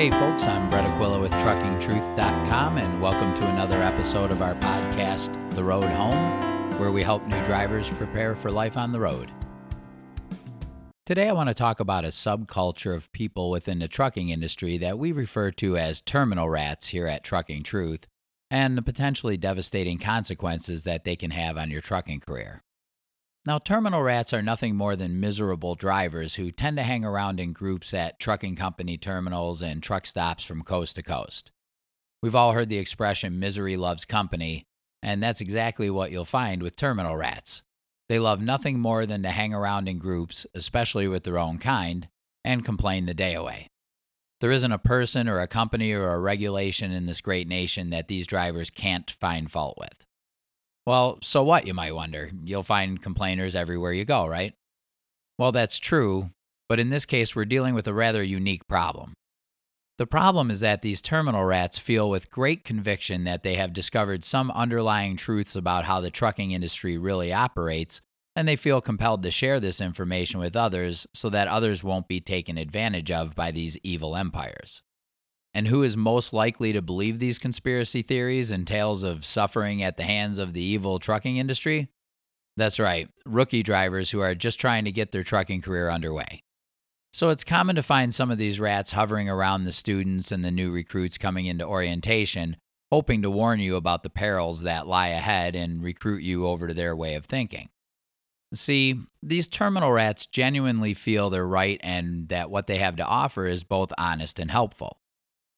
Hey, folks, I'm Brett Aquila with TruckingTruth.com, and welcome to another episode of our podcast, The Road Home, where we help new drivers prepare for life on the road. Today, I want to talk about a subculture of people within the trucking industry that we refer to as terminal rats here at Trucking Truth, and the potentially devastating consequences that they can have on your trucking career. Now, terminal rats are nothing more than miserable drivers who tend to hang around in groups at trucking company terminals and truck stops from coast to coast. We've all heard the expression misery loves company, and that's exactly what you'll find with terminal rats. They love nothing more than to hang around in groups, especially with their own kind, and complain the day away. There isn't a person or a company or a regulation in this great nation that these drivers can't find fault with. Well, so what, you might wonder? You'll find complainers everywhere you go, right? Well, that's true, but in this case, we're dealing with a rather unique problem. The problem is that these terminal rats feel with great conviction that they have discovered some underlying truths about how the trucking industry really operates, and they feel compelled to share this information with others so that others won't be taken advantage of by these evil empires. And who is most likely to believe these conspiracy theories and tales of suffering at the hands of the evil trucking industry? That's right, rookie drivers who are just trying to get their trucking career underway. So it's common to find some of these rats hovering around the students and the new recruits coming into orientation, hoping to warn you about the perils that lie ahead and recruit you over to their way of thinking. See, these terminal rats genuinely feel they're right and that what they have to offer is both honest and helpful.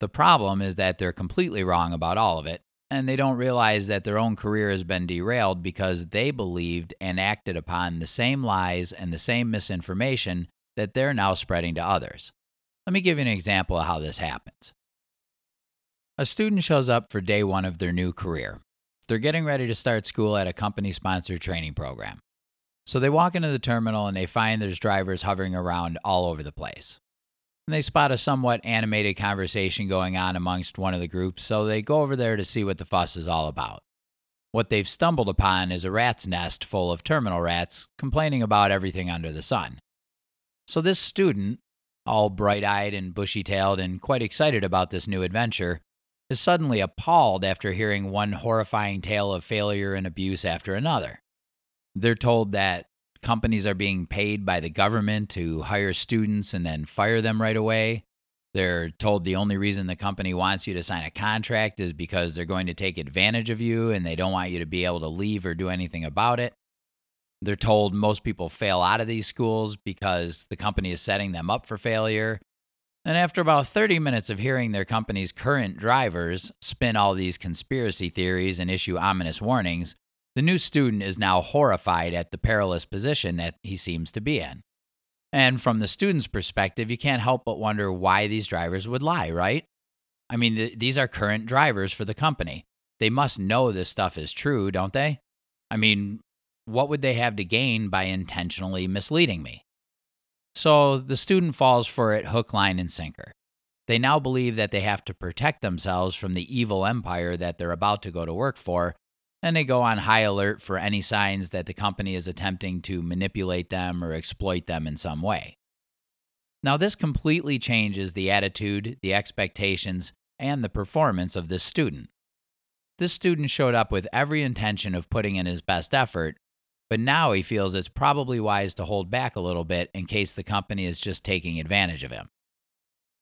The problem is that they're completely wrong about all of it, and they don't realize that their own career has been derailed because they believed and acted upon the same lies and the same misinformation that they're now spreading to others. Let me give you an example of how this happens. A student shows up for day one of their new career. They're getting ready to start school at a company sponsored training program. So they walk into the terminal and they find there's drivers hovering around all over the place and they spot a somewhat animated conversation going on amongst one of the groups, so they go over there to see what the fuss is all about. What they've stumbled upon is a rat's nest full of terminal rats complaining about everything under the sun. So, this student, all bright eyed and bushy tailed and quite excited about this new adventure, is suddenly appalled after hearing one horrifying tale of failure and abuse after another. They're told that companies are being paid by the government to hire students and then fire them right away. They're told the only reason the company wants you to sign a contract is because they're going to take advantage of you and they don't want you to be able to leave or do anything about it. They're told most people fail out of these schools because the company is setting them up for failure. And after about 30 minutes of hearing their company's current drivers spin all these conspiracy theories and issue ominous warnings, the new student is now horrified at the perilous position that he seems to be in. And from the student's perspective, you can't help but wonder why these drivers would lie, right? I mean, th- these are current drivers for the company. They must know this stuff is true, don't they? I mean, what would they have to gain by intentionally misleading me? So the student falls for it hook, line, and sinker. They now believe that they have to protect themselves from the evil empire that they're about to go to work for and they go on high alert for any signs that the company is attempting to manipulate them or exploit them in some way. Now, this completely changes the attitude, the expectations, and the performance of this student. This student showed up with every intention of putting in his best effort, but now he feels it's probably wise to hold back a little bit in case the company is just taking advantage of him.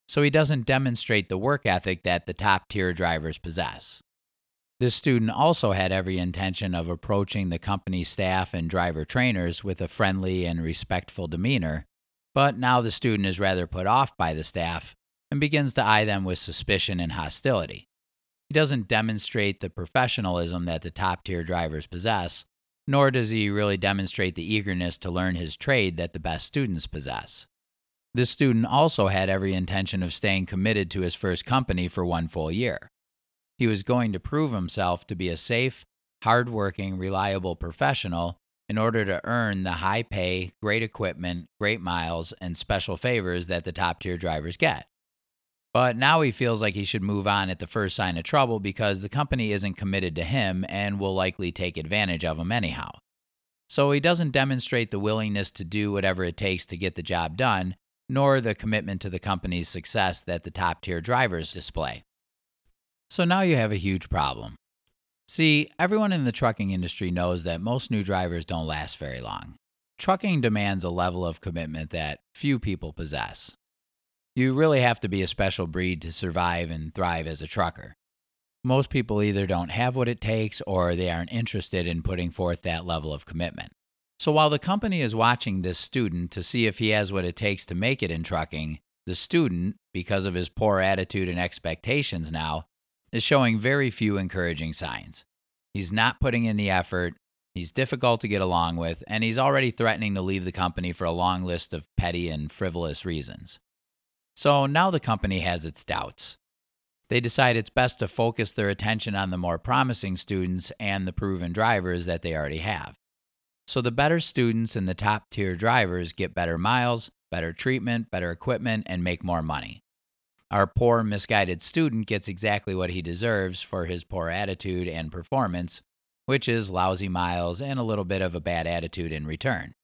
So he doesn't demonstrate the work ethic that the top tier drivers possess. This student also had every intention of approaching the company staff and driver trainers with a friendly and respectful demeanor, but now the student is rather put off by the staff and begins to eye them with suspicion and hostility. He doesn't demonstrate the professionalism that the top tier drivers possess, nor does he really demonstrate the eagerness to learn his trade that the best students possess. This student also had every intention of staying committed to his first company for one full year. He was going to prove himself to be a safe, hardworking, reliable professional in order to earn the high pay, great equipment, great miles, and special favors that the top tier drivers get. But now he feels like he should move on at the first sign of trouble because the company isn't committed to him and will likely take advantage of him anyhow. So he doesn't demonstrate the willingness to do whatever it takes to get the job done, nor the commitment to the company's success that the top tier drivers display. So now you have a huge problem. See, everyone in the trucking industry knows that most new drivers don't last very long. Trucking demands a level of commitment that few people possess. You really have to be a special breed to survive and thrive as a trucker. Most people either don't have what it takes or they aren't interested in putting forth that level of commitment. So while the company is watching this student to see if he has what it takes to make it in trucking, the student, because of his poor attitude and expectations now, is showing very few encouraging signs. He's not putting in the effort, he's difficult to get along with, and he's already threatening to leave the company for a long list of petty and frivolous reasons. So now the company has its doubts. They decide it's best to focus their attention on the more promising students and the proven drivers that they already have. So the better students and the top tier drivers get better miles, better treatment, better equipment, and make more money. Our poor, misguided student gets exactly what he deserves for his poor attitude and performance, which is lousy miles and a little bit of a bad attitude in return.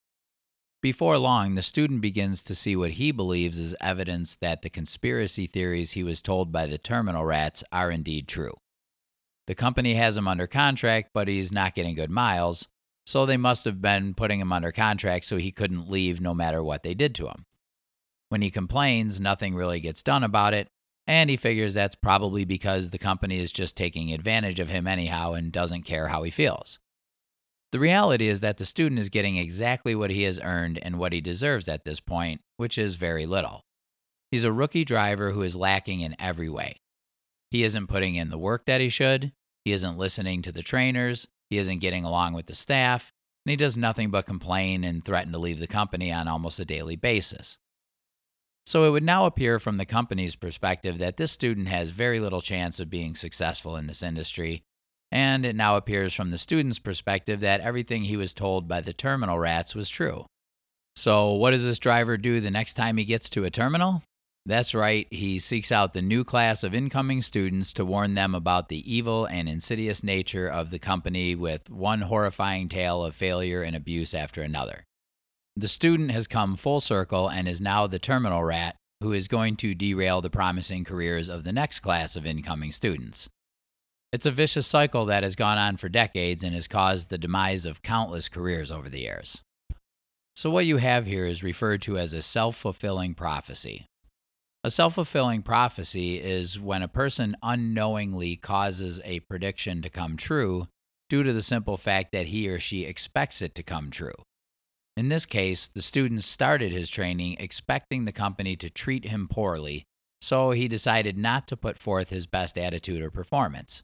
Before long, the student begins to see what he believes is evidence that the conspiracy theories he was told by the terminal rats are indeed true. The company has him under contract, but he's not getting good miles, so they must have been putting him under contract so he couldn't leave no matter what they did to him. When he complains, nothing really gets done about it, and he figures that's probably because the company is just taking advantage of him anyhow and doesn't care how he feels. The reality is that the student is getting exactly what he has earned and what he deserves at this point, which is very little. He's a rookie driver who is lacking in every way. He isn't putting in the work that he should, he isn't listening to the trainers, he isn't getting along with the staff, and he does nothing but complain and threaten to leave the company on almost a daily basis. So it would now appear from the company's perspective that this student has very little chance of being successful in this industry, and it now appears from the student's perspective that everything he was told by the terminal rats was true. So, what does this driver do the next time he gets to a terminal? That's right, he seeks out the new class of incoming students to warn them about the evil and insidious nature of the company with one horrifying tale of failure and abuse after another. The student has come full circle and is now the terminal rat who is going to derail the promising careers of the next class of incoming students. It's a vicious cycle that has gone on for decades and has caused the demise of countless careers over the years. So, what you have here is referred to as a self fulfilling prophecy. A self fulfilling prophecy is when a person unknowingly causes a prediction to come true due to the simple fact that he or she expects it to come true. In this case, the student started his training expecting the company to treat him poorly, so he decided not to put forth his best attitude or performance.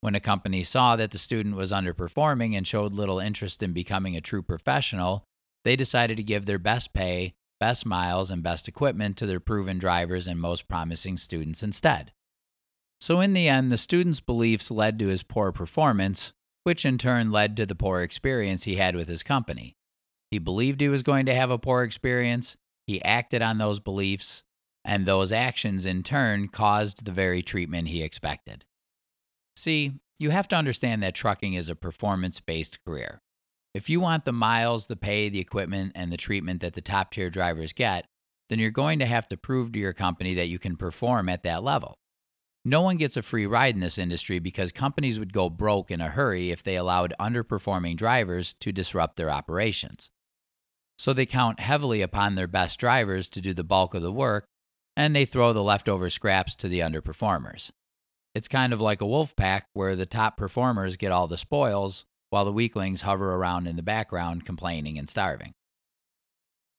When a company saw that the student was underperforming and showed little interest in becoming a true professional, they decided to give their best pay best miles, and best equipment to their proven drivers and most promising students instead. So, in the end, the student's beliefs led to his poor performance, which in turn led to the poor experience he had with his company. He believed he was going to have a poor experience, he acted on those beliefs, and those actions in turn caused the very treatment he expected. See, you have to understand that trucking is a performance based career. If you want the miles, the pay, the equipment, and the treatment that the top tier drivers get, then you're going to have to prove to your company that you can perform at that level. No one gets a free ride in this industry because companies would go broke in a hurry if they allowed underperforming drivers to disrupt their operations. So they count heavily upon their best drivers to do the bulk of the work, and they throw the leftover scraps to the underperformers. It's kind of like a wolf pack where the top performers get all the spoils while the weaklings hover around in the background complaining and starving.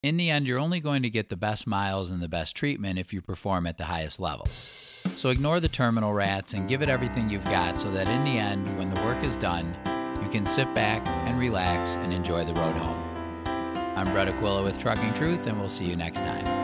In the end, you're only going to get the best miles and the best treatment if you perform at the highest level. So ignore the terminal rats and give it everything you've got so that in the end, when the work is done, you can sit back and relax and enjoy the road home. I'm Brett Aquila with Trucking Truth, and we'll see you next time.